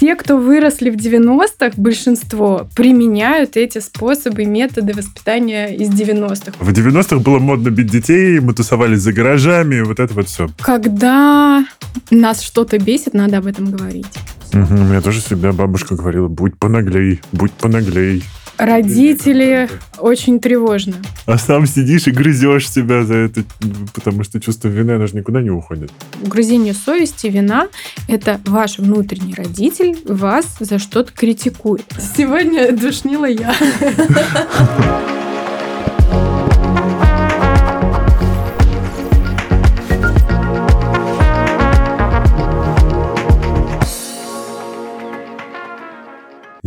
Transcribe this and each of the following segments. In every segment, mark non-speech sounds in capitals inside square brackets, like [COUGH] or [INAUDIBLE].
Все, кто выросли в 90-х, большинство применяют эти способы, методы воспитания из 90-х. В 90-х было модно бить детей, мы тусовались за гаражами, вот это вот все. Когда нас что-то бесит, надо об этом говорить. Угу, у меня тоже всегда бабушка говорила, будь понаглей, будь понаглей. Родители очень тревожны. А сам сидишь и грызешь себя за это, потому что чувство вины, оно же никуда не уходит. Угрызение совести, вина – это ваш внутренний родитель вас за что-то критикует. Сегодня душнила я. [LAUGHS]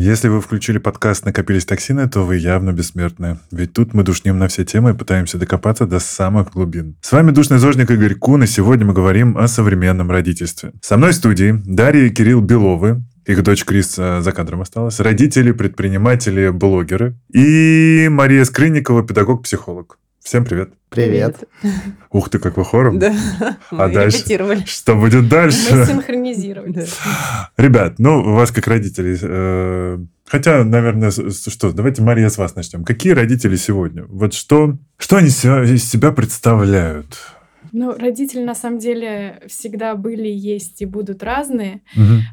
Если вы включили подкаст «Накопились токсины», то вы явно бессмертны. Ведь тут мы душним на все темы и пытаемся докопаться до самых глубин. С вами душный зожник Игорь Кун, и сегодня мы говорим о современном родительстве. Со мной в студии Дарья и Кирилл Беловы, их дочь Крис э, за кадром осталась, родители, предприниматели, блогеры, и Мария Скрынникова, педагог-психолог. Всем привет. Привет. Ух ты, как вы хором. Да. А Мы дальше? репетировали. Что будет дальше? Мы синхронизировали. [LAUGHS] Ребят, ну, у вас как родители... э, хотя, наверное, что, давайте, Мария, с вас начнем. Какие родители сегодня? Вот что, что они из себя представляют? Ну, родители на самом деле всегда были, есть и будут разные.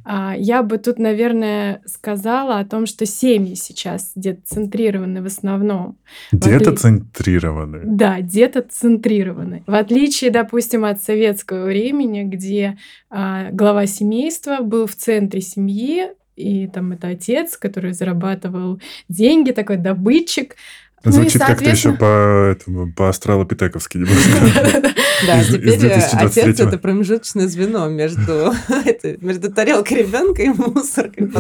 А, Я бы тут, наверное, сказала о том, что семьи сейчас детоцентрированы в основном. Детоцентрированы. Да, детоцентрированы. В отличие, допустим, от советского времени, где а, глава семейства был в центре семьи, и там это отец, который зарабатывал деньги, такой добытчик. Ну Звучит как-то еще по, этому, по астралопитековски немножко. [LAUGHS] Да, теперь э, 2023. отец это промежуточное звено между, [LAUGHS] это, между тарелкой ребенка и мусоркой.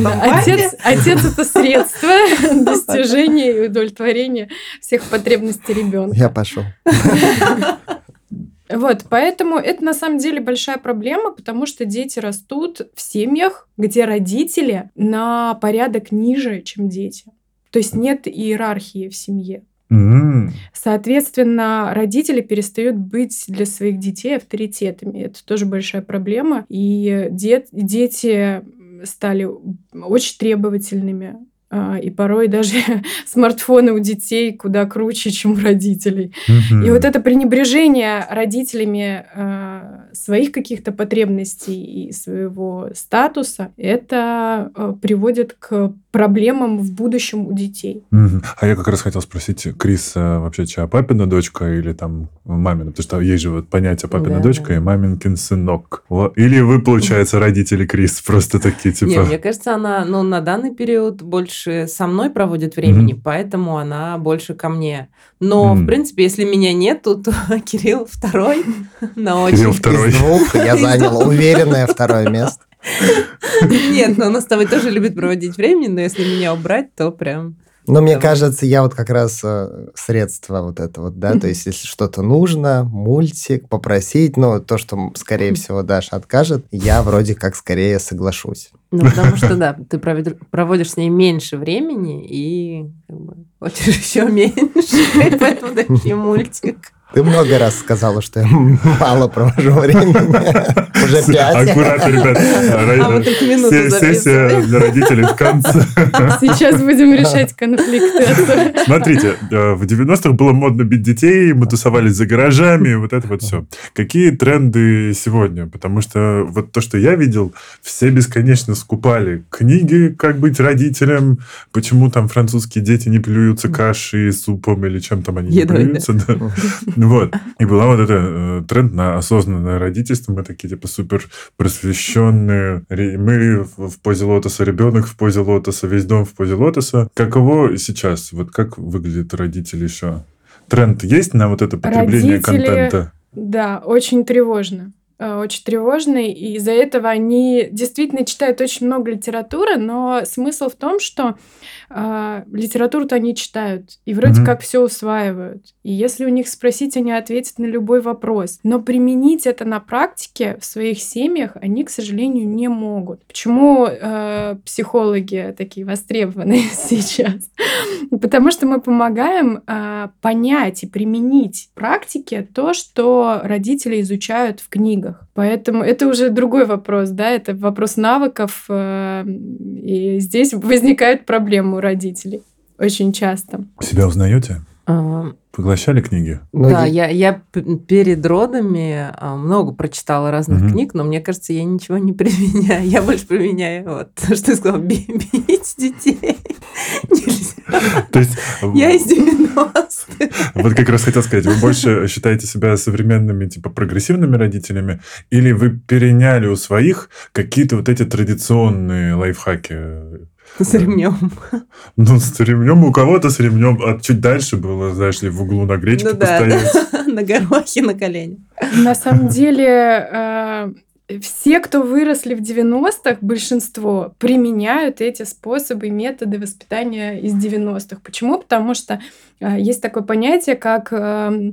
Отец это средство [LAUGHS] достижения и удовлетворения всех потребностей ребенка. Я пошел. Вот, поэтому это на самом деле большая проблема, потому что дети растут в семьях, где родители на порядок ниже, чем дети. То есть нет иерархии в семье. Соответственно, родители перестают быть для своих детей авторитетами. Это тоже большая проблема. И дет- дети стали очень требовательными. А, И порой даже [LAUGHS] смартфоны у детей куда круче, чем у родителей. мгм. И вот это пренебрежение родителями э, своих каких-то потребностей и своего статуса, это э, приводит к проблемам в будущем у детей. Мгм. А я как раз хотел спросить, Крис э, вообще чья папина дочка или там мамина? Потому что есть же вот понятие папина Да, дочка да. и маминкин сынок. Или вы, получается, [LAUGHS] родители Крис просто такие, типа... мне кажется, она ну, на данный период больше со мной проводит времени, Мгм. поэтому она больше ко мне. Но, Мгм. в принципе, если меня нету, то [LAUGHS] Кирилл второй [LAUGHS] на очень... Кирилл второй. Из двух я занял уверенное второе место. Нет, но он с тобой тоже любит проводить время, но если меня убрать, то прям... Но мне кажется, я вот как раз э, средство вот это вот, да, то есть если что-то нужно, мультик, попросить, ну, то, что, скорее всего, Даша откажет, я вроде как скорее соглашусь. Ну, потому что, [LAUGHS] да, ты проводишь с ней меньше времени и как бы, хочешь [LAUGHS] еще меньше, поэтому даю мультик. Ты много раз сказала, что я мало провожу времени. [LAUGHS] Уже пять. Аккуратно, ребят. [LAUGHS] А только минуту Се- Сессия для родителей в конце. [LAUGHS] Сейчас будем решать конфликты. Смотрите, э, в 90-х было модно бить детей, мы тусовались за гаражами, вот это вот все. Какие тренды сегодня? Потому что вот то, что я видел, все бесконечно скупали книги, как быть родителем, почему там французские дети не плюются кашей, супом или чем там они не плюются. Да. Вот. И была вот это э, тренд на осознанное родительство. Мы такие, типа, супер просвещенные. Мы в в позе лотоса, ребенок в позе лотоса, весь дом в позе лотоса. Каково сейчас? Вот как выглядят родители еще? Тренд есть на вот это потребление Родители- контента? Да, очень тревожно. Э, Очень тревожно, и из-за этого они действительно читают очень много литературы, но смысл в том, что э, литературу-то они читают и вроде Мгм. как все усваивают. И если у них спросить, они ответят на любой вопрос. Но применить это на практике в своих семьях они, к сожалению, не могут. Почему э, психологи такие востребованные [LAUGHS] сейчас? Потому что мы помогаем а, понять и применить в практике то, что родители изучают в книгах. Девяностых. Поэтому это уже другой вопрос, да, это вопрос навыков, э, и здесь возникают проблемы у родителей очень часто. Себя узнаете? А, Поглощали книги? Ну, да, я, я перед родами а, много прочитала разных Мгм. книг, но мне кажется, я ничего не применяю. Я больше применяю вот то, [LAUGHS] что ты сказал, «Би- бить детей. [LAUGHS] Нельзя. То есть, Я из 90-х. вот как раз хотел сказать, вы больше считаете себя современными, типа, прогрессивными родителями, или вы переняли у своих какие-то вот эти традиционные лайфхаки? С ремнем. Ну, с ремнем, у кого-то с ремнем, а чуть дальше было, знаешь ли, в углу на гречке Ну да, постоять. да, [LAUGHS] на горохе на колене. На самом деле, э, все, кто выросли в 90-х, большинство применяют эти способы, методы воспитания из 90-х. Почему? Потому что э, есть такое понятие, как э,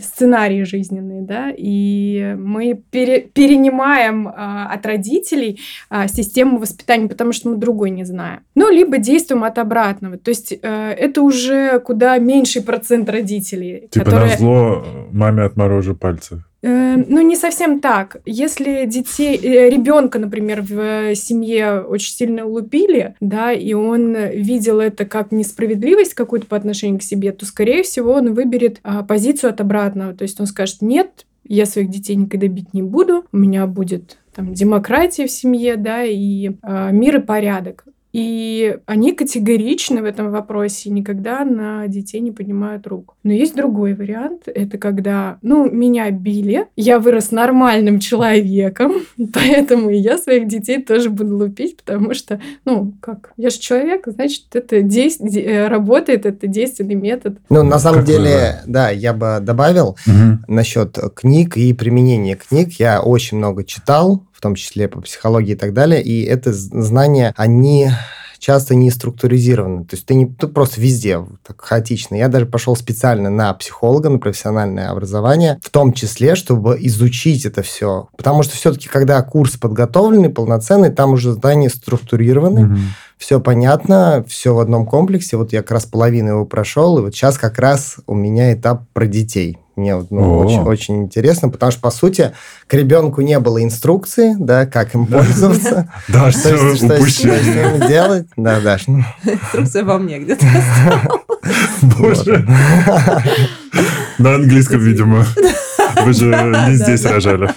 сценарии жизненные, да, и мы пере- перенимаем э, от родителей э, систему воспитания, потому что мы другой не знаем. Ну, либо действуем от обратного. То есть э, это уже куда меньший процент родителей, Типа которые... на зло маме отморожу пальцы. Э, Ну, не совсем так. Если детей, ребенка, например, в э, семье очень сильно улупили, да, и он видел это как несправедливость какую-то по отношению к себе, то, скорее всего, он выберет а, позицию от обратного. То есть он скажет, нет, я своих детей никогда бить не буду, у меня будет там демократия в семье, да, и а, мир и порядок. И они категоричны в этом вопросе, и никогда на детей не поднимают руку. Но есть другой вариант. Это когда, ну, меня били, я вырос нормальным человеком, [LAUGHS] поэтому и я своих детей тоже буду лупить, потому что, ну, как, я же человек, значит, это дейс- де- э, работает, это действенный метод. Ну, на самом Как вы, деле, да, я бы добавил Мгм. насчет книг и применения книг. Я очень много читал, в том числе по психологии и так далее, и это знания, они часто не структуризированы. То есть ты не ты просто везде так хаотично. Я даже пошел специально на психолога, на профессиональное образование, в том числе, чтобы изучить это все. Потому что все-таки, когда курс подготовленный, полноценный, там уже знания структурированы, Мгм. все понятно, все в одном комплексе. Вот я как раз половину его прошел, и вот сейчас как раз у меня этап про детей. Мне ну, О. очень, очень интересно, потому что, по сути, к ребенку не было инструкции, да, как им пользоваться, [LAUGHS] Да, что, с- ними делать. Да, Даш, ну, Инструкция во мне где-то. [LAUGHS] Боже. На английском, видимо. [LAUGHS] Вы же [LAUGHS] не здесь рожали.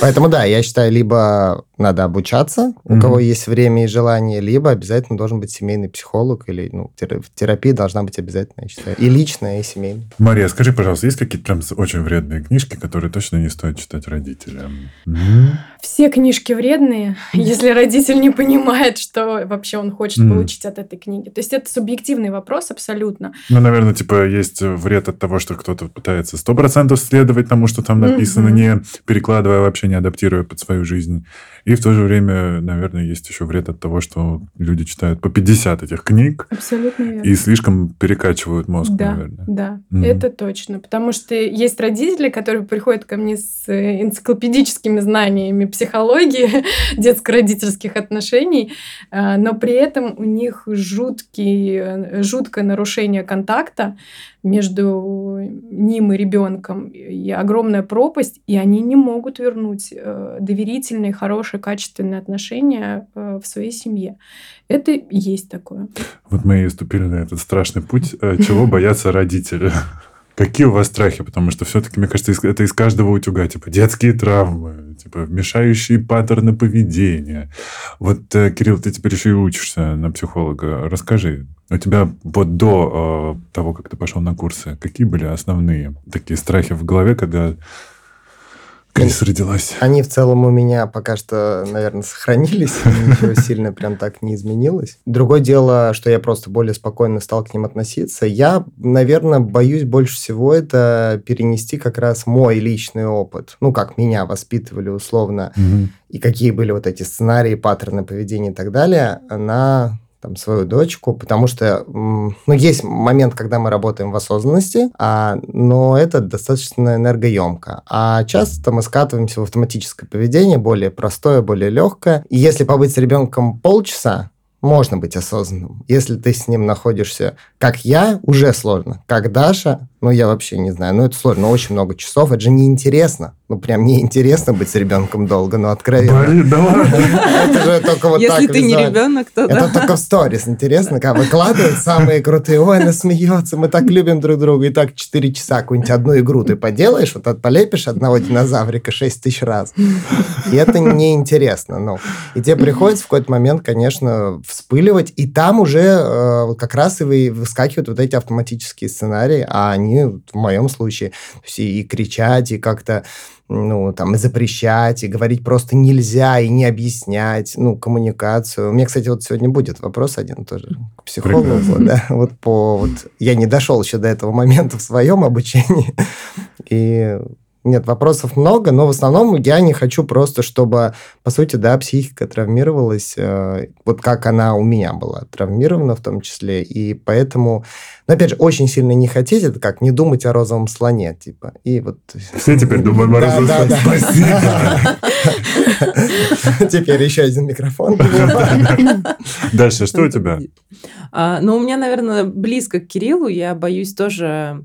Поэтому, да, я считаю, либо надо обучаться, у кого есть время и желание, либо обязательно должен быть семейный психолог, или ну, тера- терапия должна быть обязательно, я считаю. И личная, и семейная. Мария, скажи, пожалуйста, есть какие-то прям очень вредные книжки, которые точно не стоит читать родителям? Все книжки вредные, если родитель не понимает, что вообще он хочет Мгм. получить от этой книги. То есть это субъективный вопрос абсолютно. Ну, наверное, типа есть вред от того, что кто-то пытается сто процентов следовать тому, что там написано, Мгм. не перекладывая, вообще не адаптируя под свою жизнь. И в то же время, наверное, есть еще вред от того, что люди читают по 50 этих книг Абсолютно верно. и слишком перекачивают мозг, да, наверное. да, Мгм. это точно. Потому что есть родители, которые приходят ко мне с э, энциклопедическими знаниями психологии, [LAUGHS] детско-родительских отношений, э, но при этом у них жуткий, э, жуткое нарушение контакта между ним и ребенком, и огромная пропасть, и они не могут вернуть э, доверительные, хорошие, качественные отношения в своей семье. Это и есть такое. Вот мы и ступили на этот страшный путь, чего [LAUGHS] боятся родители. Какие у вас страхи? Потому что все-таки, мне кажется, это из каждого утюга. Типа детские травмы, типа мешающие паттерны поведения. Вот, э, Кирилл, ты теперь еще и учишься на психолога. Расскажи, у тебя вот до э, того, как ты пошел на курсы, какие были основные такие страхи в голове, когда Крис родилась? Они в целом у меня пока что, наверное, сохранились. [LAUGHS] Ничего сильно прям так не изменилось. Другое дело, что я просто более спокойно стал к ним относиться. Я, наверное, боюсь больше всего это перенести как раз мой личный опыт. Ну, как меня воспитывали условно, Мгм. и какие были вот эти сценарии, паттерны поведения и так далее, на там, свою дочку, потому что, ну, есть момент, когда мы работаем в осознанности, а, но это достаточно энергоемко. А часто мы скатываемся в автоматическое поведение, более простое, более легкое. И если побыть с ребенком полчаса, можно быть осознанным. Если ты с ним находишься, как я, уже сложно. Как Даша, Ну, я вообще не знаю. Ну, это сложно. Ну, очень много часов. Это же неинтересно. Ну, прям неинтересно быть с ребенком долго, но откровенно. Блин, да ладно. Это же только вот Если так ты не ребенок, то Это да. только в сторис. Интересно, как выкладывают самые крутые. Ой, она смеется, мы так любим друг друга. И так 4 часа какую-нибудь одну игру ты поделаешь, вот от- полепишь одного динозаврика 6 тысяч раз. И это неинтересно. Ну. И тебе приходится в какой-то момент, конечно, вспыливать. И там уже э, вот как раз и вы- выскакивают вот эти автоматические сценарии, а они, вот в моем случае, и, и кричать, и как-то ну, там, и запрещать, и говорить просто нельзя, и не объяснять, ну, коммуникацию. У меня, кстати, вот сегодня будет вопрос один тоже к психологу, Прекрасно. да, вот по... Вот, я не дошел еще до этого момента в своем обучении, и нет, вопросов много, но в основном я не хочу просто, чтобы, по сути, да, психика травмировалась, э, вот как она у меня была травмирована в том числе, и поэтому, но опять же, очень сильно не хотеть, это как не думать о розовом слоне, типа, и вот... Все теперь думают, Да, Морозов, да, да. спасибо. Теперь еще один микрофон. Дальше, что у тебя? А, ну, у меня, наверное, близко к Кириллу. Я боюсь тоже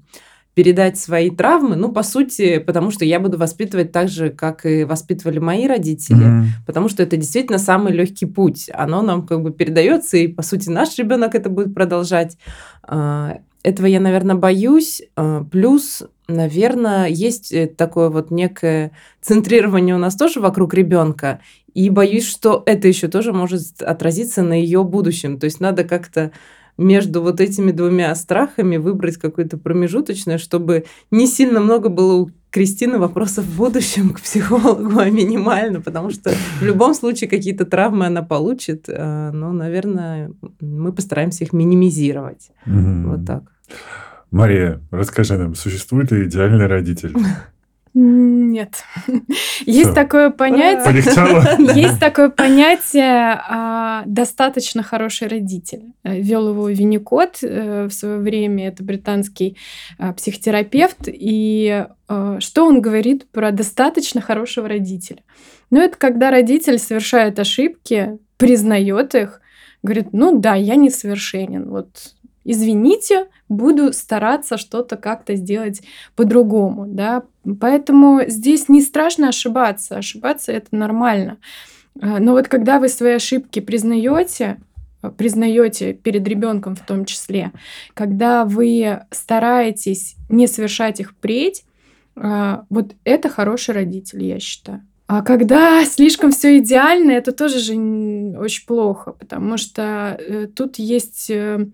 передать свои травмы. Ну, по сути, потому что я буду воспитывать так же, как и воспитывали мои родители. Мгм. Потому что это действительно самый легкий путь. Оно нам как бы передается, и, по сути, наш ребенок это будет продолжать. А, Этого я, наверное, боюсь. А, Плюс, наверное, есть э, такое вот некое центрирование у нас тоже вокруг ребенка. И боюсь, что это еще тоже может отразиться на ее будущем. То есть надо как-то между вот этими двумя страхами выбрать какое-то промежуточное, чтобы не сильно много было у Кристины вопросов в будущем к психологу, а минимально, потому что в любом случае какие-то травмы она получит, э, но, наверное, мы постараемся их минимизировать. Мгм. Вот так. Мария, расскажи нам, существует ли идеальный родитель? [LAUGHS] Нет. [LAUGHS] [LAUGHS] Есть такое понятие. Есть такое понятие достаточно хороший родитель. Э, Вел его Винникот э, в свое время, это британский а, психотерапевт. И а, что он говорит про достаточно хорошего родителя? Ну, это когда родитель совершает ошибки, признает их, говорит, ну да, я несовершенен, вот извините, буду стараться что-то как-то сделать по-другому, да. Поэтому здесь не страшно ошибаться, ошибаться это нормально. А, Но вот когда вы свои ошибки признаете, признаете перед ребенком в том числе, когда вы стараетесь не совершать их впредь, а, вот это хороший родитель, я считаю. А когда слишком все идеально, это тоже же очень плохо, потому что э, тут есть э,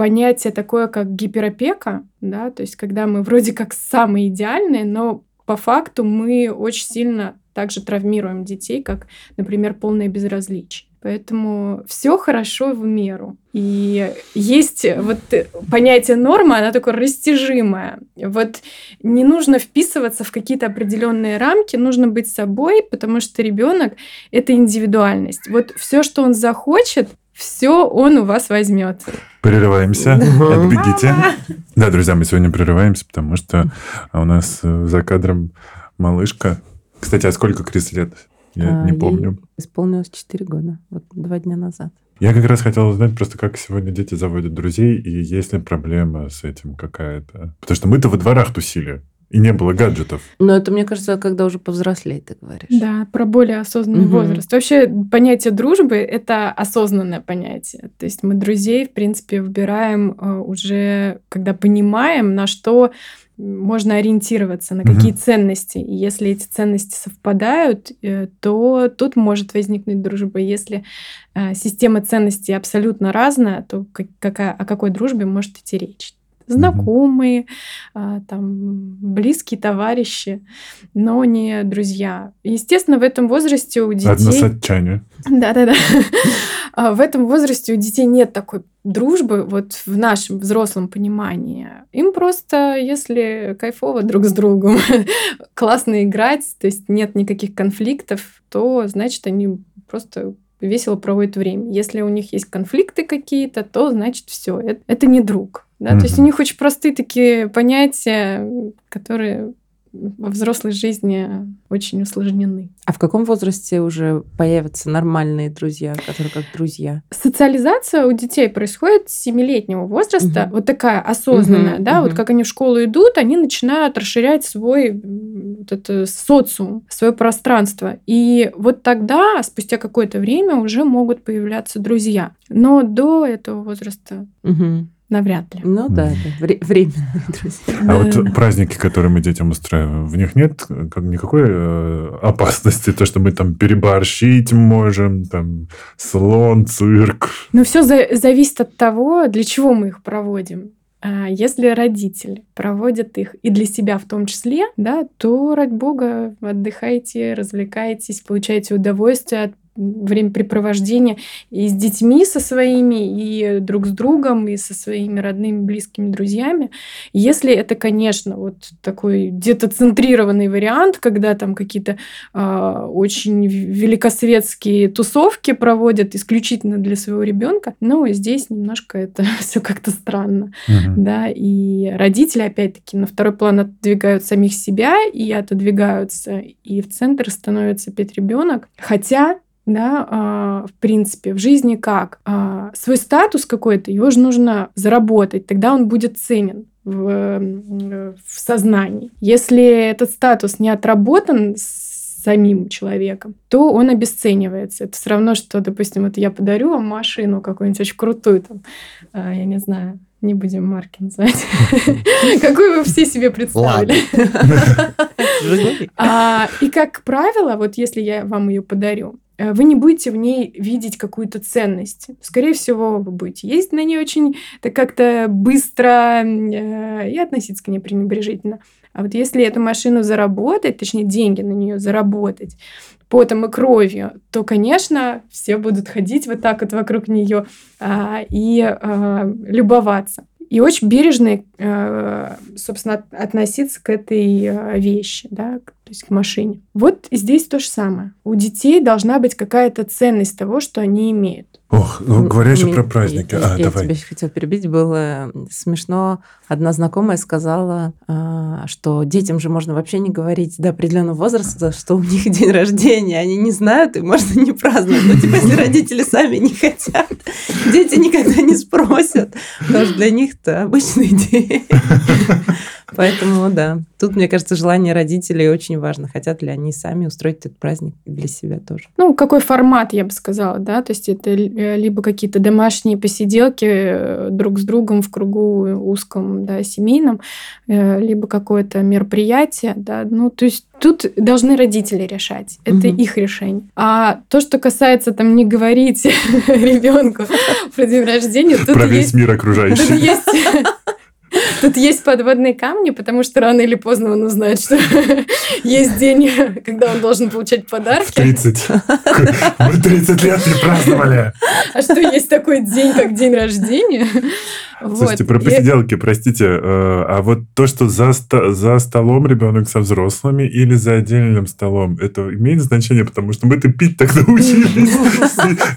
понятие такое, как гиперопека, да, то есть когда мы вроде как самые идеальные, но по факту мы очень сильно также травмируем детей, как, например, полное безразличие. Поэтому все хорошо в меру. И есть вот понятие нормы, она такое растяжимое. Вот не нужно вписываться в какие-то определенные рамки, нужно быть собой, потому что ребенок это индивидуальность. Вот все, что он захочет, все он у вас возьмет. Прерываемся. [LAUGHS] Отбегите. Да, друзья, мы сегодня прерываемся, потому что у нас э, за кадром малышка. Кстати, а сколько Крис лет? Я А, не помню. Исполнилось 4 года, вот два дня назад. Я как раз хотел узнать просто, как сегодня дети заводят друзей, и есть ли проблема с этим какая-то. Потому что мы-то во дворах тусили, и не было гаджетов. Но это, мне кажется, когда уже повзрослее, ты говоришь. Да, про более осознанный Мгм. возраст. Вообще понятие дружбы это осознанное понятие. То есть мы друзей, в принципе, выбираем э, уже, когда понимаем, на что можно ориентироваться, на какие Мгм. ценности. И если эти ценности совпадают, э, то тут может возникнуть дружба. Если э, система ценностей абсолютно разная, то как- какая, о какой дружбе может идти речь? Знакомые, а, там, близкие товарищи, но не друзья. Естественно, в этом возрасте у детей... Да-да-да. [LAUGHS] А В этом возрасте у детей нет такой дружбы, вот в нашем взрослом понимании. Им просто, если кайфово друг с другом, [LAUGHS] классно играть, то есть нет никаких конфликтов, то значит они просто весело проводят время. Если у них есть конфликты какие-то, то значит все, это, это не друг. Да? То есть у них очень простые такие понятия, которые во взрослой жизни очень усложнены. А в каком возрасте уже появятся нормальные друзья, которые как друзья? Социализация у детей происходит с семилетнего возраста, Мгм. вот такая осознанная, Мгм, да, вот мгм. как они в школу идут, они начинают расширять свой вот это социум, свое пространство. И вот тогда, спустя какое-то время, уже могут появляться друзья. Но до этого возраста Мгм. Навряд ли. Ну да, да, вре- временные [LAUGHS] друзья. А вот праздники, которые мы детям устраиваем, в них нет э, как, никакой э, опасности, то, что мы там переборщить можем, там слон, цирк. Но все зависит от того, для чего мы их проводим. А Если родители проводят их и для себя в том числе, да, то, ради бога, отдыхайте, развлекайтесь, получайте удовольствие от времяпрепровождения и с детьми со своими, и друг с другом, и со своими родными, близкими друзьями. Если это, конечно, вот такой детоцентрированный вариант, когда там какие-то а, очень великосветские тусовки проводят исключительно для своего ребенка, но здесь немножко это [LAUGHS] все как-то странно, Мгм. да, и родители опять-таки на второй план отодвигают самих себя и отодвигаются, и в центр становится опять ребенок, хотя да, а, в принципе, в жизни как? А, свой статус какой-то, его же нужно заработать, тогда он будет ценен в, в сознании. Если этот статус не отработан с самим человеком, то он обесценивается. Это все равно, что, допустим, вот я подарю вам машину какую-нибудь очень крутую, там, а, я не знаю, не будем марки называть, [LAUGHS] какую вы все себе представили. [LAUGHS] И как правило, вот если я вам ее подарю, вы не будете в ней видеть какую-то ценность. Скорее всего, вы будете ездить на ней очень так как-то быстро э, и относиться к ней пренебрежительно. А вот если эту машину заработать, точнее деньги на нее заработать, потом и кровью, то, конечно, все будут ходить вот так вот вокруг нее а, и а, любоваться. И очень бережно, э, собственно, от- относиться к этой э, вещи, да, к- то есть к машине. Вот здесь то же самое. У детей должна быть какая-то ценность того, что они имеют. Ох, ну, говоря еще про праздники. Я, А, я давай. тебя хотела перебить. Было смешно. Одна знакомая сказала, а, что детям же можно вообще не говорить до определенного возраста, что у них [LAUGHS] день рождения. Они не знают, и можно не праздновать. Но типа, если родители сами не хотят, дети никогда не спросят. Потому что для них-то обычный [LAUGHS] день. Поэтому, да, тут, мне кажется, желание родителей очень важно. Хотят ли они сами устроить этот праздник для себя тоже. Ну, какой формат, я бы сказала, да, то есть это э, либо какие-то домашние посиделки э, друг с другом в кругу узком, да, семейном, э, либо какое-то мероприятие, да, ну, то есть тут должны родители решать, это Мгм. их решение. А то, что касается там не говорить [LAUGHS] ребенку про день рождения, тут Про весь есть мир Тут окружающий. есть, тут есть подводные камни, потому что рано или поздно он узнает, что [LAUGHS] есть день, когда он должен получать В подарки. 30. Мы 30 лет не праздновали. А что есть такой день, как день рождения? Слушайте, Вот. про И- посиделки, простите, э, а вот то, что за, столом ребенок со взрослыми или за отдельным столом, это имеет значение, потому что мы-то пить так научились.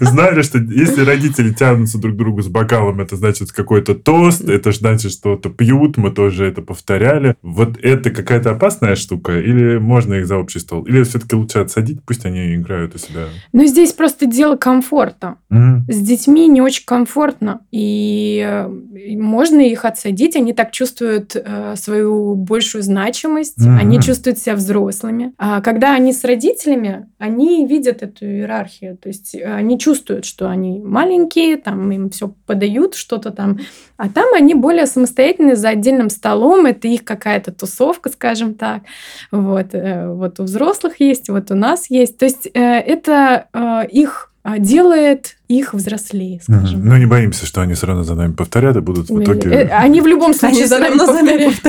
[LAUGHS] Знали, что если родители тянутся друг к другу с бокалом, это значит какой-то тост, это ж значит что-то пьют, мы тоже это повторяли. Вот это какая-то опасная штука, или можно их за общий стол? Или все-таки лучше отсадить, пусть они играют у себя? Но здесь просто дело комфорта. Мгм. С детьми не очень комфортно, и э, и можно их отсадить, они так чувствуют э, свою большую значимость, Мгм. они чувствуют себя взрослыми. А когда они с родителями, они видят эту иерархию, то есть э, они чувствуют, что они маленькие, там им все подают, что-то там, а там они более самостоятельные за отдельным столом, это их какая-то тусовка, скажем так. Вот, э, вот у взрослых есть, вот у нас есть. То есть э, это э, их делает их взрослее, скажем. Мгм. Ну, не боимся, что они все равно за нами повторят и будут в Э, итоге... Они в любом случае Они за нами повторяют.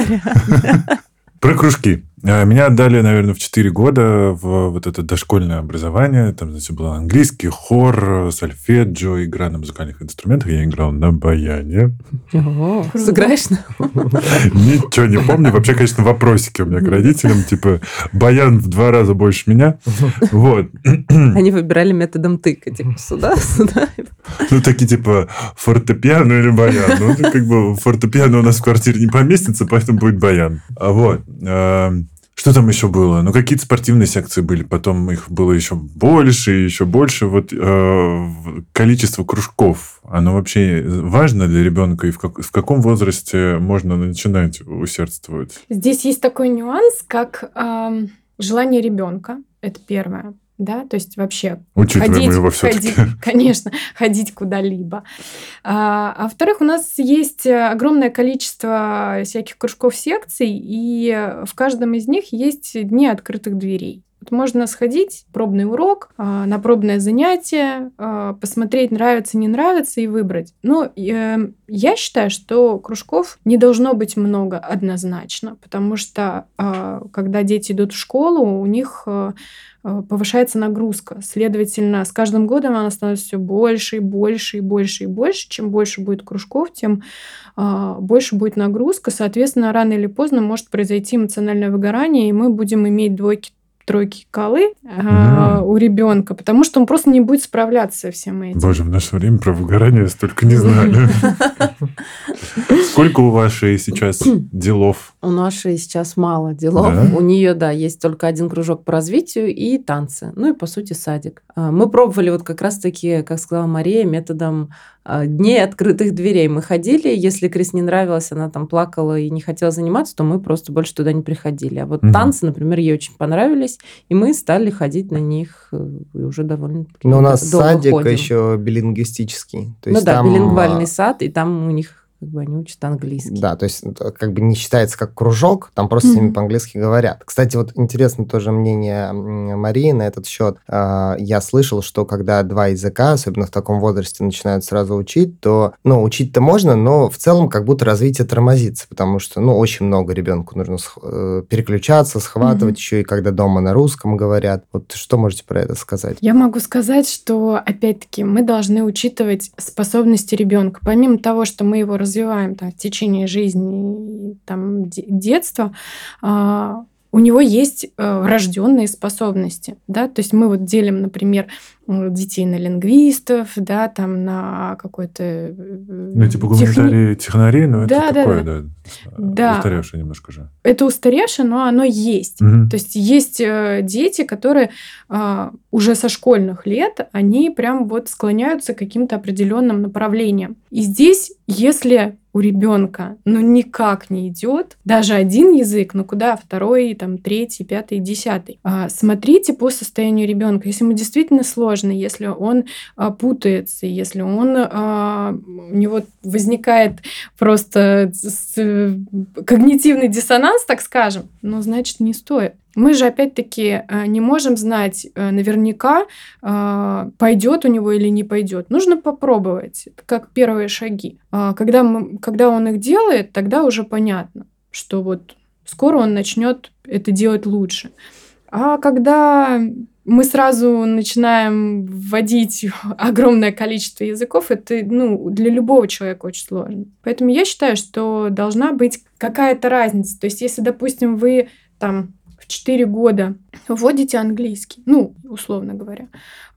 Про кружки. А, Меня отдали, наверное, в 4 года в вот это дошкольное образование. Там, значит, был английский, хор, сольфеджио, игра на музыкальных инструментах. Я играл на баяне. О, Круто. Сыграешь на Ничего не помню. Вообще, конечно, вопросики у меня к родителям. Типа, баян в два раза больше меня. Вот. Они выбирали методом тыка, типа сюда, сюда. Ну, такие, типа, фортепиано или баян. Ну, как бы фортепиано у нас в квартире не поместится, поэтому будет баян. А Вот. Что там еще было? Ну, какие-то спортивные секции были, потом их было еще больше и еще больше. Вот э, количество кружков, оно вообще важно для ребенка? И в, как, в каком возрасте можно начинать усердствовать? Здесь есть такой нюанс, как э, желание ребенка. Это первое да, то есть вообще Учитываем ходить, его. Ходить, [LAUGHS] конечно, ходить куда-либо. А, а во-вторых, у нас есть огромное количество всяких кружков секций, и в каждом из них есть дни открытых дверей. Вот можно сходить, пробный урок, а, на пробное занятие, а, посмотреть, нравится, не нравится, и выбрать. Но э, я считаю, что кружков не должно быть много однозначно, потому что а, когда дети идут в школу, у них Э, повышается нагрузка. Следовательно, с каждым годом она становится все больше и больше и больше и больше. Чем больше будет кружков, тем э, больше будет нагрузка. Соответственно, рано или поздно может произойти эмоциональное выгорание, и мы будем иметь двойки тройки колы mm. у ребенка, потому что он просто не будет справляться со всем этим. Боже, в наше время про выгорание столько не знали. [LAUGHS] Сколько у вашей сейчас [CLEARS THROAT] делов? У нашей сейчас мало делов. У нее, да, есть только один кружок по развитию и танцы. Ну и, по сути, садик. А, мы пробовали вот как раз-таки, как сказала Мария, методом а, дней открытых дверей мы ходили. Если Крис не нравилась, она там плакала и не хотела заниматься, то мы просто больше туда не приходили. А вот угу. танцы, например, ей очень понравились, и мы стали ходить на них э, и уже довольно Но у нас садик ходим. еще билингвистический. То ну есть ну да, там... билингвальный сад, и там у них как бы они учат английский. Да, то есть как бы не считается как кружок, там просто mm-hmm. с ними по-английски говорят. Кстати, вот интересно тоже мнение Марии на этот счет. А, я слышал, что когда два языка, особенно в таком возрасте, начинают сразу учить, то, ну, учить-то можно, но в целом как будто развитие тормозится, потому что, ну, очень много ребенку нужно э, переключаться, схватывать, mm-hmm. еще и когда дома на русском говорят. Вот что можете про это сказать? Я могу сказать, что, опять-таки, мы должны учитывать способности ребенка. Помимо того, что мы его развиваем там, в течение жизни, там, детства, а, у него есть э, врожденные способности, да, то есть мы вот делим, например, детей на лингвистов, да, там на какой-то... Э, ну, типа гуманитарии, техни... технари, но да, это да, такое, да. да. Устаревшее немножко же. Это устаревшее, но оно есть. Угу. То есть есть э, дети, которые э, уже со школьных лет, они прям вот склоняются к каким-то определенным направлениям. И здесь, если у ребенка, ну никак не идет даже один язык, ну куда второй, там третий, пятый, десятый. А, смотрите по состоянию ребенка. Если ему действительно сложно, если он а, путается, если он а, у него возникает просто с, когнитивный диссонанс, так скажем, ну значит не стоит. Мы же опять-таки э, не можем знать э, наверняка, э, пойдет у него или не пойдет. Нужно попробовать, как первые шаги. А когда, мы, когда он их делает, тогда уже понятно, что вот скоро он начнет это делать лучше. А когда мы сразу начинаем вводить [LAUGHS] огромное количество языков, это ну, для любого человека очень сложно. Поэтому я считаю, что должна быть какая-то разница. То есть, если, допустим, вы там в 4 года вводите английский, ну, условно говоря,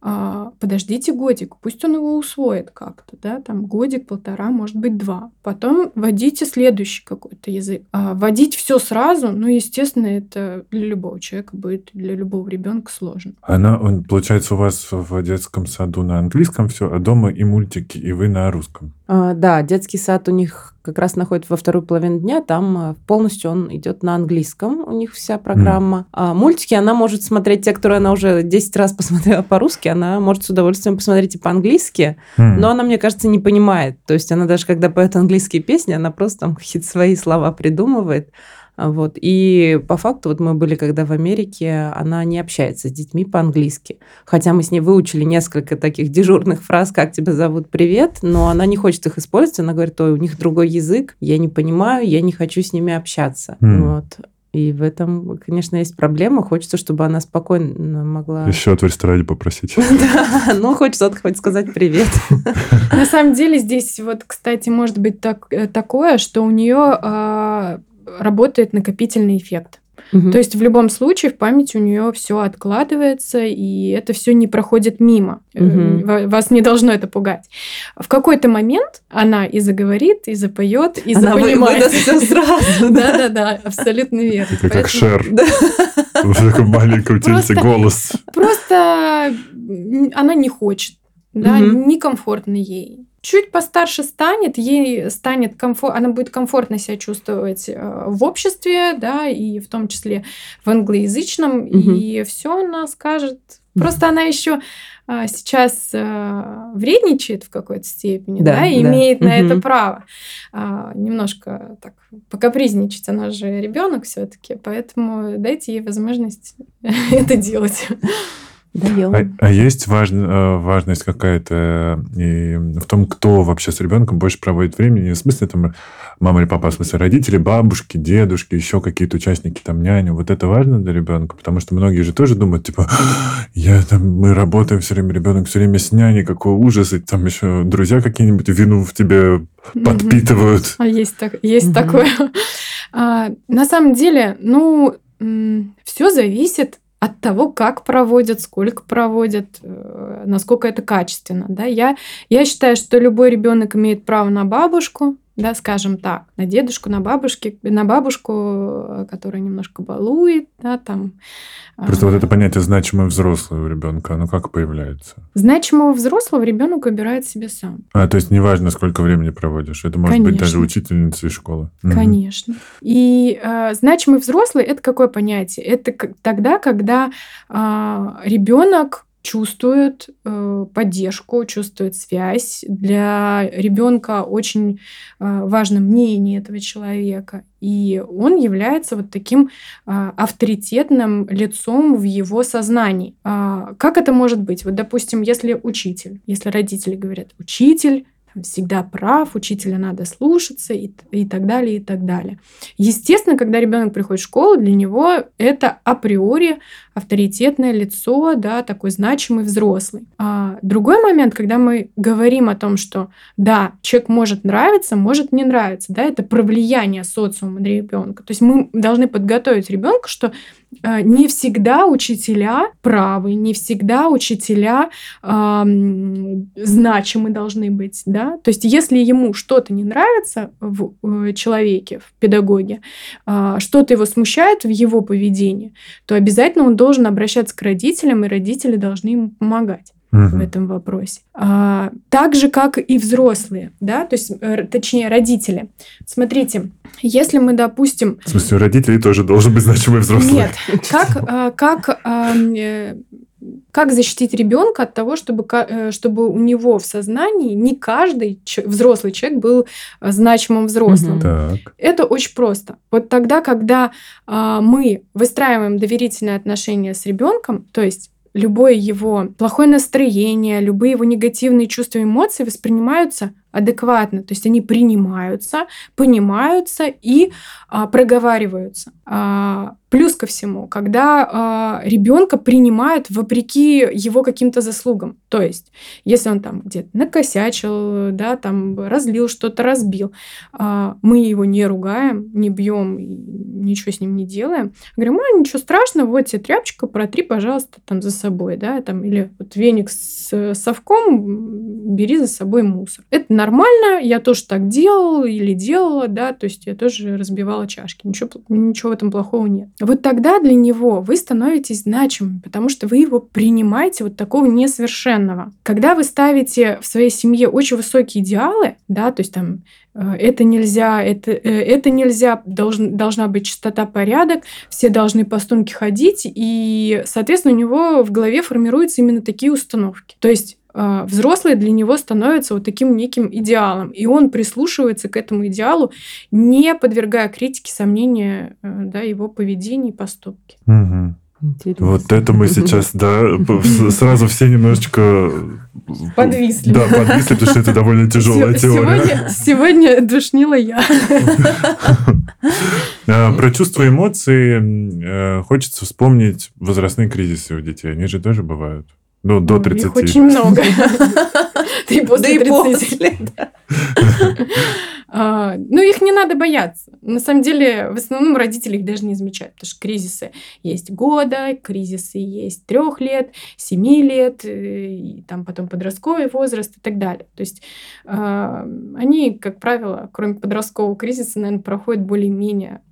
а, подождите годик, пусть он его усвоит как-то, да, там годик, полтора, может быть, два. Потом вводите следующий какой-то язык. А вводить все сразу, ну, естественно, это для любого человека будет, для любого ребенка сложно. Она, он, получается, у вас в детском саду на английском все, а дома и мультики, и вы на русском? А, да, детский сад у них как раз находится во вторую половину дня, там полностью он идет на английском, у них вся программа. Mm. А мультики она может смотреть, те, которые она уже 10 раз посмотрела по-русски, она может с удовольствием посмотреть и по-английски, mm. но она, мне кажется, не понимает. То есть она даже, когда поет английские песни, она просто там какие-то свои слова придумывает. Вот. И по факту, вот мы были когда в Америке, она не общается с детьми по-английски. Хотя мы с ней выучили несколько таких дежурных фраз, как тебя зовут, привет, но она не хочет их использовать. Она говорит, ой, у них другой язык, я не понимаю, я не хочу с ними общаться. Mm. Вот. И в этом, конечно, есть проблема. Хочется, чтобы она спокойно могла... Еще в ресторане попросить. [LAUGHS] Да, ну хочется хоть сказать привет. [LAUGHS] На самом деле здесь вот, кстати, может быть так, э, такое, что у нее а, работает накопительный эффект. Угу. То есть в любом случае в памяти у нее все откладывается, и это все не проходит мимо. Угу. Вас не должно это пугать. В какой-то момент она и заговорит, и запоет, и она запонимает. все сразу. Да-да-да, абсолютно верно. Это как Шер. Уже у тебя голос. Просто она не хочет, да, некомфортно ей чуть постарше станет, ей станет комфорт, она будет комфортно себя чувствовать э, в обществе, да, и в том числе в англоязычном, угу. и все она скажет. Просто она еще а, сейчас а, вредничает в какой-то степени, да, да и да. имеет угу. на это право а, немножко так покапризничать. Она же ребенок все-таки, поэтому дайте ей возможность [LAUGHS] это делать. Даем. А, а есть важ, э, важность какая-то и в том, кто вообще с ребенком больше проводит времени? В смысле, там, мама или папа, в смысле, родители, бабушки, дедушки, еще какие-то участники, там, няню. Вот это важно для ребенка? Потому что многие же тоже думают, типа, я там, мы работаем все время, ребенок все время с няней, какой ужас, и там еще друзья какие-нибудь вину в тебе подпитывают. А есть, так, есть такое. [LAUGHS] А, на самом деле, ну, все зависит от того, как проводят, сколько проводят, э, насколько это качественно. Да? Я, я считаю, что любой ребенок имеет право на бабушку, да, скажем так, на дедушку, на бабушке, на бабушку, э, которая немножко балует, да, там. Просто а... вот это понятие значимый взрослый у ребенка, оно как появляется? Значимого взрослого ребенок выбирает себе сам. А, то есть неважно, сколько времени проводишь, это может Конечно. быть даже учительница из школы. Конечно. Угу. И э, значимый взрослый это какое понятие? Это тогда, когда э, ребенок чувствует э, поддержку, чувствует связь. Для ребенка очень э, важно мнение этого человека. И он является вот таким э, авторитетным лицом в его сознании. Э, как это может быть? Вот, допустим, если учитель, если родители говорят, учитель всегда прав, учителя надо слушаться и, и так далее, и так далее. Естественно, когда ребенок приходит в школу, для него это априори авторитетное лицо, да, такой значимый взрослый. А другой момент, когда мы говорим о том, что да, человек может нравиться, может не нравиться, да, это про влияние социума на ребенка. То есть мы должны подготовить ребенка, что не всегда учителя правы, не всегда учителя э, значимы должны быть, да. То есть, если ему что-то не нравится в э, человеке, в педагоге, э, что-то его смущает в его поведении, то обязательно он должен обращаться к родителям, и родители должны ему помогать угу. в этом вопросе. А, так же, как и взрослые, да, то есть, э, точнее, родители. Смотрите, если мы, допустим... В смысле, у родителей тоже должен быть значимый взрослый? Нет. [LAUGHS] Как, а, как, а, э, как защитить ребенка от того, чтобы, э, чтобы у него в сознании не каждый взрослый человек был значимым взрослым? Так. Это очень просто. Вот тогда, когда мы выстраиваем доверительные отношения с ребенком, то есть любое его плохое настроение, любые его негативные чувства и эмоции воспринимаются адекватно, то есть они принимаются, понимаются и а, проговариваются. А, плюс ко всему, когда а, ребенка принимают вопреки его каким-то заслугам, то есть если он там где-то накосячил, да, там разлил что-то, разбил, а, мы его не ругаем, не бьем, ничего с ним не делаем, говорим, а ничего страшного, вот тебе тряпочка, протри, пожалуйста, там за собой, да, там или вот веник с совком, бери за собой мусор. Это нормально, я тоже так делал или делала, да, то есть я тоже разбивала чашки, ничего, ничего в этом плохого нет. Вот тогда для него вы становитесь значимым, потому что вы его принимаете вот такого несовершенного. Когда вы ставите в своей семье очень высокие идеалы, да, то есть там э, это нельзя, это, э, это нельзя, должен, должна быть чистота, порядок, все должны по струнке ходить, и, соответственно, у него в голове формируются именно такие установки. То есть взрослый для него становится вот таким неким идеалом. И он прислушивается к этому идеалу, не подвергая критике, сомнения э, да, его поведения и поступки. Угу. Интересно. Вот это мы сейчас, [LAUGHS] да, сразу все немножечко... Подвисли. Да, подвисли, потому что это довольно тяжелая теория. Сегодня, сегодня душнила я. [LAUGHS] А, про чувства и эмоции э, хочется вспомнить возрастные кризисы у детей. Они же тоже бывают. Ну, до 30. Их очень много. [LAUGHS] Да и после 30. А, ну, их не надо бояться. На самом деле, в основном родители их даже не замечают, потому что кризисы есть года, кризисы есть трех лет, семи лет, э, и там потом подростковый возраст и так далее. То есть а, они, как правило, кроме подросткового кризиса, наверное, проходят более-менее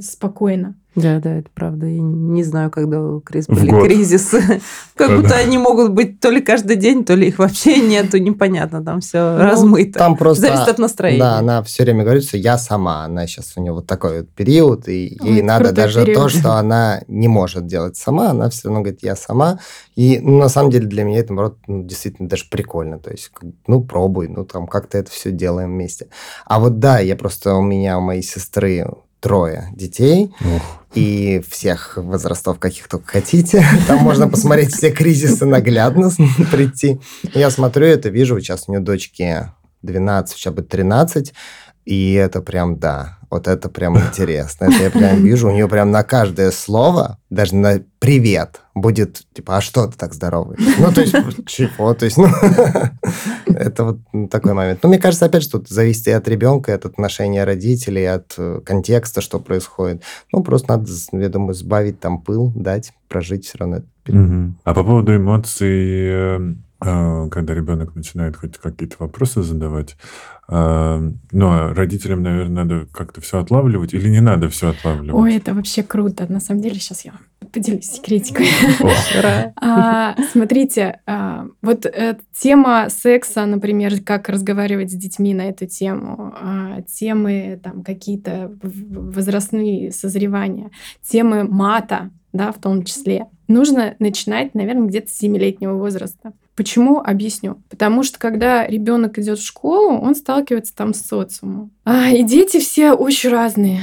спокойно. Да, да, это правда. Я не знаю, когда у Крис были кризисы. [LAUGHS] Как будто они могут быть то ли каждый день, то ли их вообще нету, непонятно, там все ну, размыто. Там просто... Зависит от настроения. Да, она все время говорит, что я сама. Она сейчас у нее вот такой вот период, и ей надо даже то, что она не может делать сама, она все равно говорит, я сама. И ну, на самом деле для меня это, наоборот, ну, действительно даже прикольно. То есть, ну, пробуй, ну, там как-то это все делаем вместе. А вот да, я просто, у меня, у моей сестры трое детей. Ух. И всех возрастов, каких только хотите. [LAUGHS] Там можно посмотреть все кризисы наглядно, прийти. Я смотрю это, вижу, сейчас у нее дочки 12, сейчас будет 13. И это прям, да, вот это прям интересно. Это я прям вижу, у нее прям на каждое слово, даже на «привет» будет, типа, а что ты так здоровый? Ну, то есть, [LAUGHS] чего? То есть, ну, [LAUGHS] это вот такой момент. Но мне кажется, опять же, тут зависит и от ребенка, и от отношения родителей, от э, контекста, что происходит. Ну, просто надо, я думаю, сбавить там пыл, дать, прожить все равно. А по поводу эмоций, э, когда ребенок начинает хоть какие-то вопросы задавать, но ну, а родителям, наверное, надо как-то все отлавливать или не надо все отлавливать? Ой, это вообще круто. На самом деле, сейчас я поделюсь секретикой. [LAUGHS] А, смотрите, а, вот э, тема секса, например, как разговаривать с детьми на эту тему, темы там какие-то возрастные созревания, темы мата, да, в том числе, нужно начинать, наверное, где-то с 7-летнего возраста. Почему? Объясню. Потому что когда ребенок идет в школу, он сталкивается там с социумом. А, и дети все очень разные.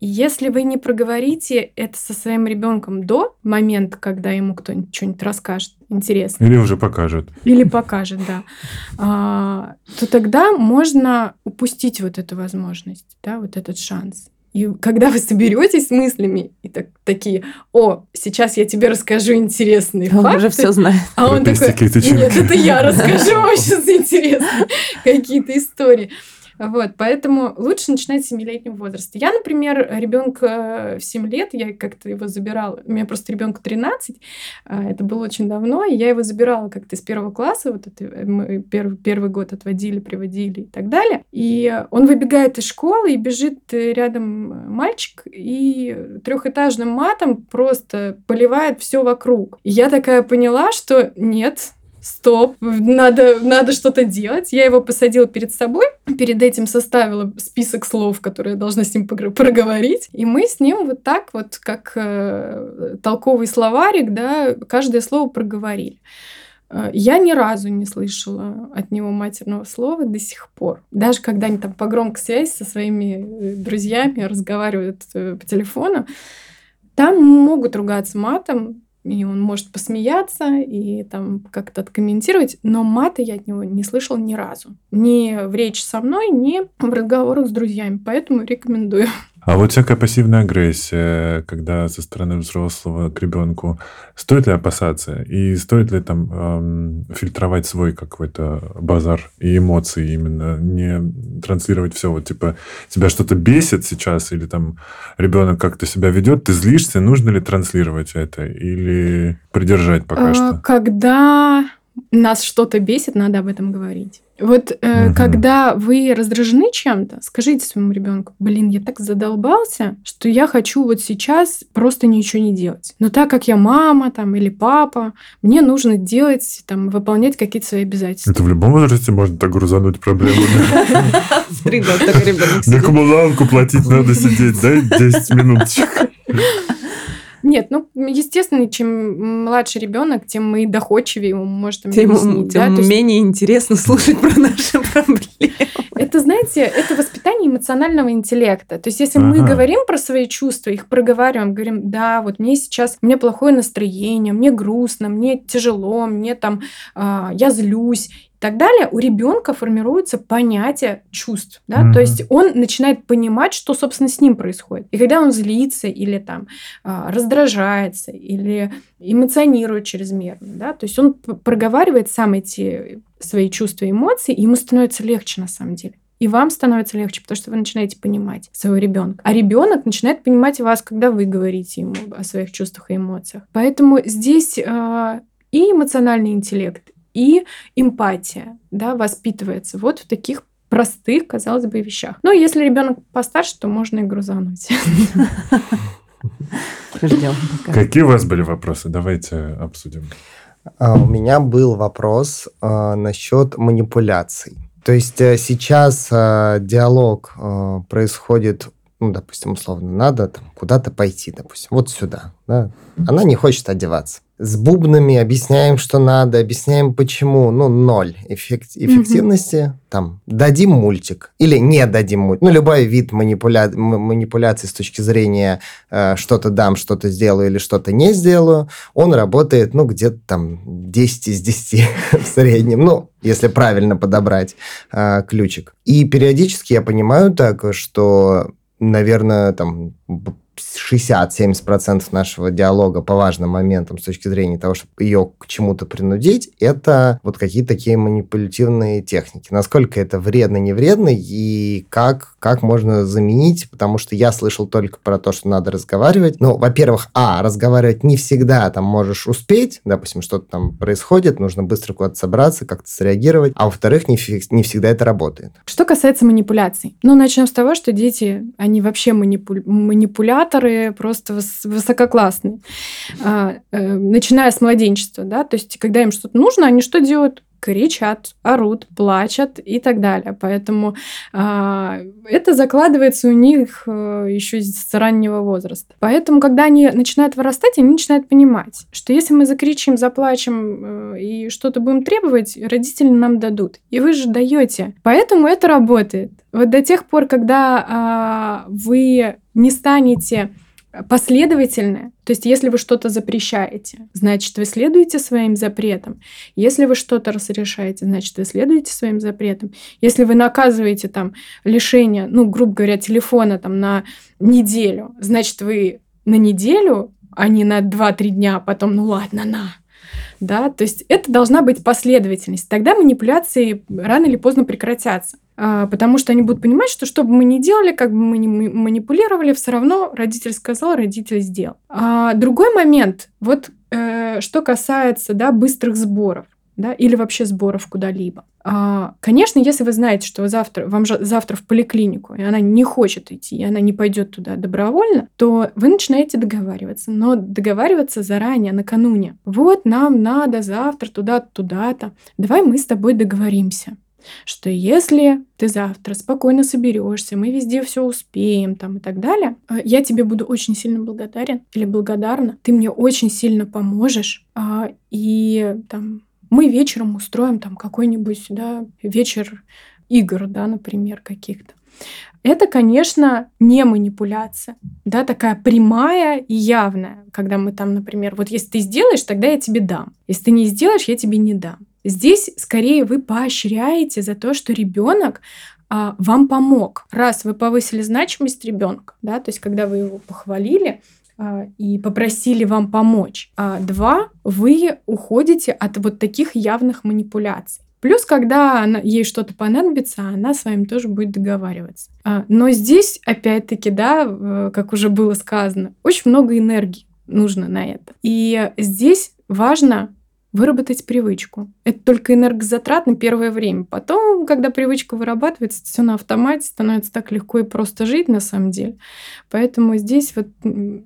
И если вы не проговорите это со своим ребенком до момента, когда ему кто-нибудь что-нибудь расскажет интересно. Или уже покажет. Или покажет, да. А, то тогда можно упустить вот эту возможность, да, вот этот шанс. И когда вы соберетесь с мыслями и так, такие, о, сейчас я тебе расскажу интересные он факты. уже все знает. А он такой, нет, это я расскажу [LAUGHS] вам сейчас интересные какие-то истории. Вот, поэтому лучше начинать с 7-летнего возраста. Я, например, ребенка в 7 лет, я как-то его забирала, у меня просто ребенку 13, а, это было очень давно, и я его забирала как-то из первого класса, вот это э, мы первый, первый год отводили, приводили и так далее. И он выбегает из школы и бежит рядом мальчик и трехэтажным матом просто поливает все вокруг. И я такая поняла, что нет, стоп, надо, надо что-то делать. Я его посадила перед собой, перед этим составила список слов, которые я должна с ним проговорить, и мы с ним вот так вот, как э, толковый словарик, да, каждое слово проговорили. Э, я ни разу не слышала от него матерного слова до сих пор. Даже когда они там по громкой связи со своими э, друзьями разговаривают э, по телефону, там могут ругаться матом, и он может посмеяться и там как-то откомментировать, но мата я от него не слышала ни разу. Ни в речи со мной, ни в разговорах с друзьями, поэтому рекомендую. А вот всякая пассивная агрессия, когда со стороны взрослого к ребенку, стоит ли опасаться? И стоит ли там эм, фильтровать свой какой-то базар и эмоции именно, не транслировать все, вот типа тебя что-то бесит сейчас, или там ребенок как-то себя ведет, ты злишься, нужно ли транслировать это или придержать пока а, что? Когда нас что-то бесит, надо об этом говорить. Вот э, угу. когда вы раздражены чем-то, скажите своему ребенку, блин, я так задолбался, что я хочу вот сейчас просто ничего не делать. Но так как я мама там или папа, мне нужно делать, там, выполнять какие-то свои обязательства. Это в любом возрасте можно так грузануть. Три ребенок На коммуналку платить надо сидеть, дай 10 минуточек. Нет, ну, естественно, чем младше ребенок, тем мы доходчивее он может тем, объяснить. Тем да? менее есть... интересно [LAUGHS] слушать про наши проблемы. Это, знаете, это воспитание эмоционального интеллекта. То есть, если ага. мы говорим про свои чувства, их проговариваем, говорим, да, вот мне сейчас, мне плохое настроение, мне грустно, мне тяжело, мне там, э, я злюсь так далее, у ребенка формируется понятие чувств. Да? Mm-hmm. То есть он начинает понимать, что, собственно, с ним происходит. И когда он злится или там а, раздражается, или эмоционирует чрезмерно, да? то есть он проговаривает сам эти свои чувства и эмоции, и ему становится легче на самом деле. И вам становится легче, потому что вы начинаете понимать своего ребенка. А ребенок начинает понимать вас, когда вы говорите ему о своих чувствах и эмоциях. Поэтому здесь э, и эмоциональный интеллект, и эмпатия да, воспитывается вот в таких простых, казалось бы, вещах. Но если ребенок постарше, то можно и грузануть. Ждем. Какие у вас были вопросы? Давайте обсудим. А, у меня был вопрос а, насчет манипуляций. То есть э, сейчас а, диалог происходит, ну, допустим, условно, надо там, куда-то пойти, допустим, вот сюда. Да? Она не хочет одеваться с бубнами, объясняем, что надо, объясняем почему, ну, ноль эффект, эффективности. Mm-hmm. Там, дадим мультик или не дадим мультик. Ну, любой вид манипуля... манипуляции с точки зрения э, что-то дам, что-то сделаю или что-то не сделаю, он работает, ну, где-то там 10 из 10 [LAUGHS] в среднем. Ну, если правильно подобрать э, ключик. И периодически я понимаю так, что наверное, там 60-70% нашего диалога по важным моментам с точки зрения того, чтобы ее к чему-то принудить, это вот какие-то такие манипулятивные техники. Насколько это вредно, не вредно, и как, как можно заменить, потому что я слышал только про то, что надо разговаривать. Ну, во-первых, а, разговаривать не всегда там можешь успеть, допустим, что-то там происходит, нужно быстро куда-то собраться, как-то среагировать, а во-вторых, не, не всегда это работает. Что касается манипуляций, ну, начнем с того, что дети, они вообще манипу... манипуляторы, мотиваторы просто высококлассные, а, э, начиная с младенчества, да, то есть когда им что-то нужно, они что делают? Кричат, орут, плачут и так далее. Поэтому э, это закладывается у них э, еще с раннего возраста. Поэтому, когда они начинают вырастать, они начинают понимать, что если мы закричим, заплачем э, и что-то будем требовать, родители нам дадут. И вы же даете. Поэтому это работает. Вот до тех пор, когда э, вы не станете последовательны. То есть, если вы что-то запрещаете, значит, вы следуете своим запретам. Если вы что-то разрешаете, значит, вы следуете своим запретам. Если вы наказываете там лишение, ну, грубо говоря, телефона там на неделю, значит, вы на неделю, а не на 2-3 дня, а потом, ну ладно, на. Да, то есть это должна быть последовательность. Тогда манипуляции рано или поздно прекратятся. А, потому что они будут понимать, что что бы мы ни делали, как бы мы ни манипулировали, все равно родитель сказал, родитель сделал. А другой момент, вот э, что касается да, быстрых сборов да, или вообще сборов куда-либо. А, конечно, если вы знаете, что завтра, вам же завтра в поликлинику, и она не хочет идти, и она не пойдет туда добровольно, то вы начинаете договариваться, но договариваться заранее, накануне. Вот нам надо завтра туда-то, туда-то. Давай мы с тобой договоримся что если ты завтра спокойно соберешься, мы везде все успеем там и так далее, э, я тебе буду очень сильно благодарен или благодарна, ты мне очень сильно поможешь, а, и там мы вечером устроим там какой-нибудь да, вечер игр, да, например, каких-то. Это, конечно, не манипуляция, да, такая прямая и явная, когда мы там, например, вот если ты сделаешь, тогда я тебе дам. Если ты не сделаешь, я тебе не дам. Здесь скорее вы поощряете за то, что ребенок а, вам помог. Раз вы повысили значимость ребенка, да, то есть когда вы его похвалили, и попросили вам помочь. А два, вы уходите от вот таких явных манипуляций. Плюс, когда она, ей что-то понадобится, она с вами тоже будет договариваться. А, но здесь, опять-таки, да, как уже было сказано, очень много энергии нужно на это. И здесь важно выработать привычку. Это только энергозатратно первое время. Потом, когда привычка вырабатывается, все на автомате, становится так легко и просто жить на самом деле. Поэтому здесь вот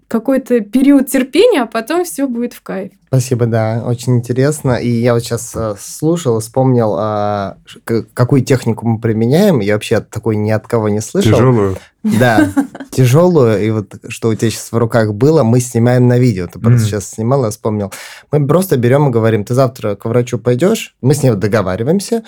какой-то период терпения, а потом все будет в кайф. Спасибо, да, очень интересно. И я вот сейчас э, слушал, вспомнил, э, какую технику мы применяем. Я вообще такой ни от кого не слышал. Тяжелую. Да, [LAUGHS] тяжелую. И вот что у тебя сейчас в руках было, мы снимаем на видео. Ты просто сейчас снимал, я вспомнил. Мы просто берем и говорим, ты завтра к врачу пойдешь, мы с ней договариваемся,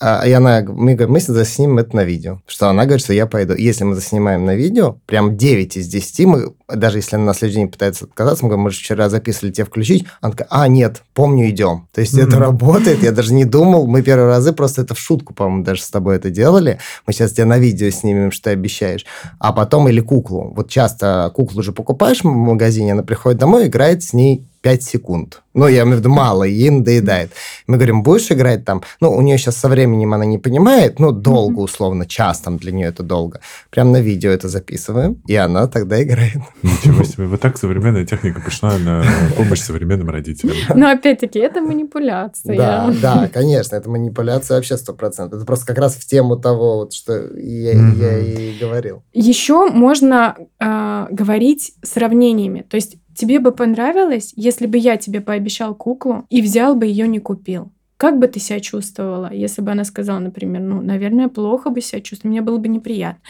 а, и она, мы мы заснимем это на видео. Что она говорит, что я пойду. Если мы заснимаем на видео, прям 9 из 10, мы, даже если она на следующий день пытается отказаться, мы говорим, мы же вчера записывали тебе включить. Она такая, а, нет, помню, идем. То есть mm-hmm. это работает, я даже не думал. Мы первые разы просто это в шутку, по-моему, даже с тобой это делали. Мы сейчас тебя на видео снимем, что ты обещаешь. А потом или куклу. Вот часто куклу же покупаешь в магазине, она приходит домой, играет с ней 5 секунд. Ну, я имею в виду мало, ей надоедает. Мы говорим, будешь играть там? Ну, у нее сейчас со временем она не понимает, ну, долго, условно, час там для нее это долго. Прям на видео это записываем, и она тогда играет. Ничего себе. Вот так современная техника пришла на помощь современным родителям. [LAUGHS] Но опять-таки, это манипуляция. Да, да, конечно, это манипуляция вообще 100%. Это просто как раз в тему того, вот, что я и говорил. Еще можно э, говорить сравнениями. То есть тебе бы понравилось, если бы я тебе пообещал куклу и взял бы ее не купил. Как бы ты себя чувствовала, если бы она сказала, например, ну, наверное, плохо бы себя чувствовала, мне было бы неприятно.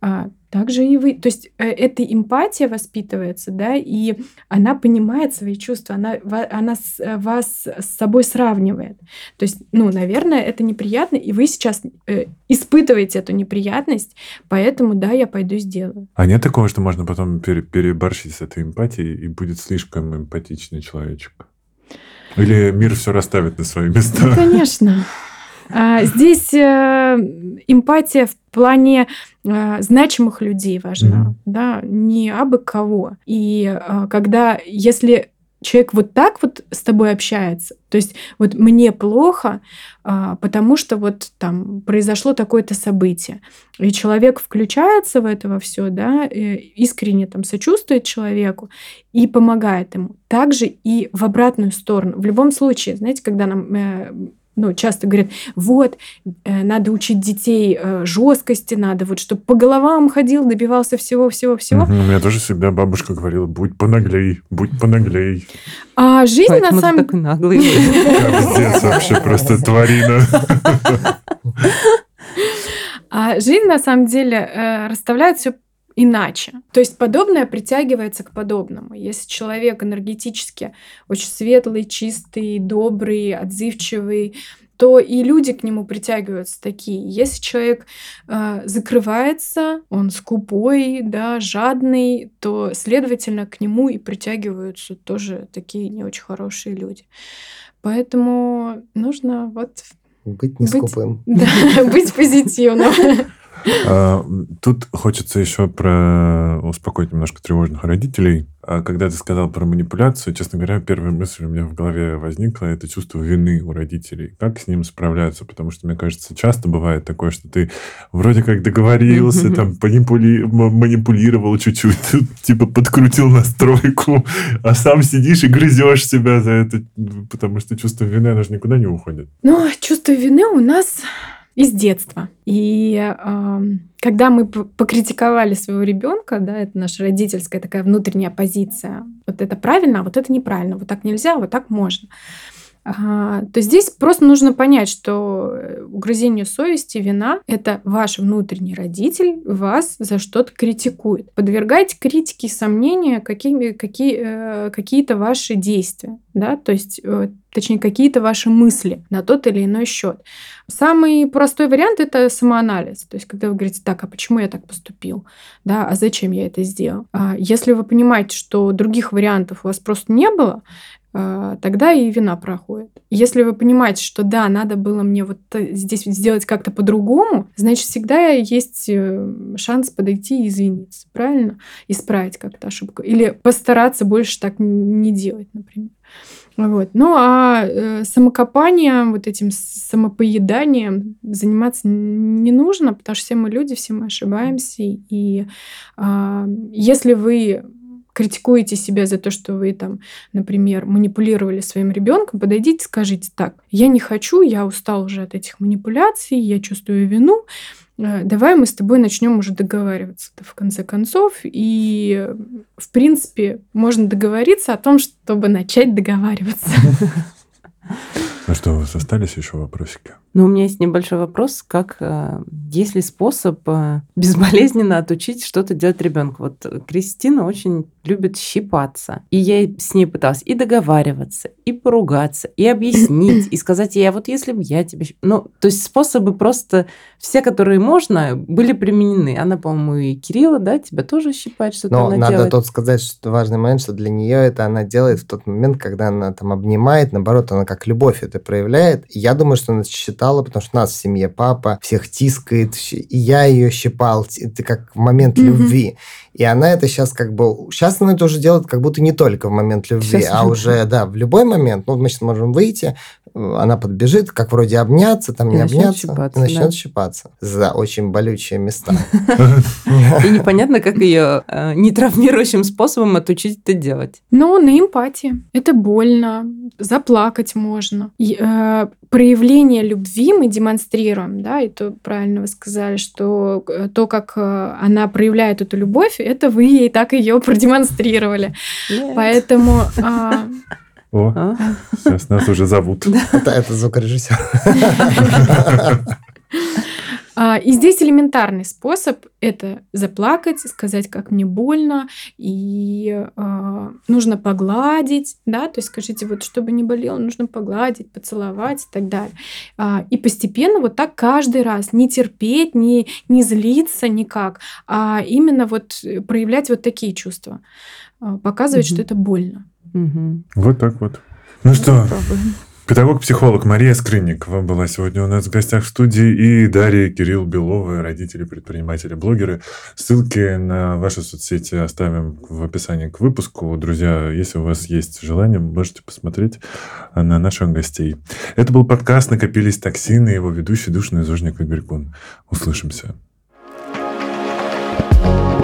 А, также и вы. То есть э, эта эмпатия воспитывается, да, и она понимает свои чувства, она, она с- э, вас с собой сравнивает. То есть, ну, наверное, это неприятно, и вы сейчас э, испытываете эту неприятность, поэтому, да, я пойду сделаю. А нет такого, что можно потом пере- переборщить с этой эмпатией и будет слишком эмпатичный человечек? Или мир все расставит на свои места? Ну, Конечно. А, Здесь э, эмпатия в плане э, значимых людей важна, Мгм. да, не абы кого. И э, когда, если человек вот так вот с тобой общается, то есть вот мне плохо, а, потому что вот там произошло такое-то событие, и человек включается в это во все, да, искренне там сочувствует человеку и помогает ему. Также и в обратную сторону. В любом случае, знаете, когда нам э, ну, часто говорят, вот, э, надо учить детей э, жесткости, надо вот, чтобы по головам ходил, добивался всего-всего-всего. Мгм. У меня тоже всегда бабушка говорила, будь понаглей, будь понаглей. А жизнь Поэтому на ты самом такой наглый. Капздец вообще, просто тварина. А жизнь на самом деле э, расставляет все иначе. То есть подобное притягивается к подобному. Если человек энергетически очень светлый, чистый, добрый, отзывчивый, то и люди к нему притягиваются такие. Если человек э, закрывается, он скупой, да, жадный, то, следовательно, к нему и притягиваются тоже такие не очень хорошие люди. Поэтому нужно вот Быть не Быть- скупым. [LAUGHS] да, быть позитивным. [LAUGHS] А, Тут хочется еще про успокоить немножко тревожных родителей. А Когда ты сказал про манипуляцию, честно говоря, первая мысль у меня в голове возникла, это чувство вины у родителей. Как с ним справляться? Потому что, мне кажется, часто бывает такое, что ты вроде как договорился, там, манипули- манипулировал чуть-чуть, [LAUGHS] типа подкрутил настройку, а сам сидишь и грызешь себя за это, потому что чувство вины, оно же никуда не уходит. Но чувство вины у нас из детства. И эм, когда мы покритиковали своего ребенка, да, это наша родительская такая внутренняя позиция. Вот это правильно, а вот это неправильно. Вот так нельзя, а вот так можно. То здесь просто нужно понять, что э, угрызение совести, вина – это ваш внутренний родитель вас за что-то критикует. Подвергайте критике и сомнению какими, какие, э, какие-то ваши действия, да, то есть, э, точнее, какие-то ваши мысли на тот или иной счет. Самый простой вариант – это самоанализ. То есть, когда вы говорите, так, а почему я так поступил? Да, а зачем я это сделал? А Если вы понимаете, что других вариантов у вас просто не было, тогда и вина проходит. Если вы понимаете, что да, надо было мне вот э, здесь сделать как-то по-другому, значит, всегда есть э, шанс подойти и извиниться, правильно? Исправить как-то ошибку. Или постараться больше так не делать, например. Вот. Ну, а э, самокопанием, вот этим самопоеданием заниматься не нужно, потому что все мы люди, все мы ошибаемся. И а, если вы критикуете себя за то, что вы там, например, манипулировали своим ребенком, подойдите, скажите так: я не хочу, я устал уже от этих манипуляций, я чувствую вину. э, Давай мы с тобой начнем уже договариваться в конце концов. И, в принципе, можно договориться о том, чтобы начать договариваться. Ну [LAUGHS] что, у вас остались еще вопросики? Но у меня есть небольшой вопрос, как э, есть ли способ э, безболезненно отучить что-то делать ребенку? Вот Кристина очень любит щипаться, и я с ней пыталась и договариваться, и поругаться, и объяснить, и сказать ей, а вот если бы я тебе... щип-» Ну, то есть способы просто все, которые можно, были применены. Она, по-моему, и Кирилла, да, тебя тоже щипает, что-то Но она надо делает. тут сказать, что важный момент, что для нее это она делает в тот момент, когда она там обнимает, наоборот, она как любовь это проявляет. И я думаю, что она считала, потому что у нас в семье папа всех тискает, и я ее щипал, это как момент Мгм. любви. И она это сейчас как бы... Сейчас она это уже делает как будто не только в момент любви, Сейчас а уже. да, в любой момент. Ну, мы сейчас можем выйти, э, она подбежит, как вроде обняться, там И не начнет обняться, щипаться, и начнет да. щипаться за очень болючие места. [LAUGHS] [LAUGHS] И непонятно, как ее э, нетравмирующим способом отучить это делать. Ну, на эмпатии. Это больно, заплакать можно. Э, проявление любви мы демонстрируем, да, и то правильно вы сказали, что то, как она проявляет эту любовь, это вы ей так ее продемонстрировали. Поэтому а, О, А? сейчас нас уже зовут. Это, это звукорежиссер. [LAUGHS] А, И здесь элементарный способ – это заплакать, сказать, как мне больно, и а, нужно погладить, да, то есть скажите, вот чтобы не болело, нужно погладить, поцеловать и так далее. А, И постепенно вот так каждый раз не терпеть, не, не злиться никак, а именно вот э, проявлять вот такие чувства, А, показывать, Мгм. что это больно. Мгм. Вот так вот. Ну что, Попробуем. Педагог-психолог Мария Скрынникова была сегодня у нас в гостях в студии и Дарья Кирилл Белова, родители, предприниматели, блогеры. Ссылки на ваши соцсети оставим в описании к выпуску. Друзья, если у вас есть желание, можете посмотреть на наших гостей. Это был подкаст «Накопились токсины» его ведущий душный зожник Игорь Кун. Услышимся. thank you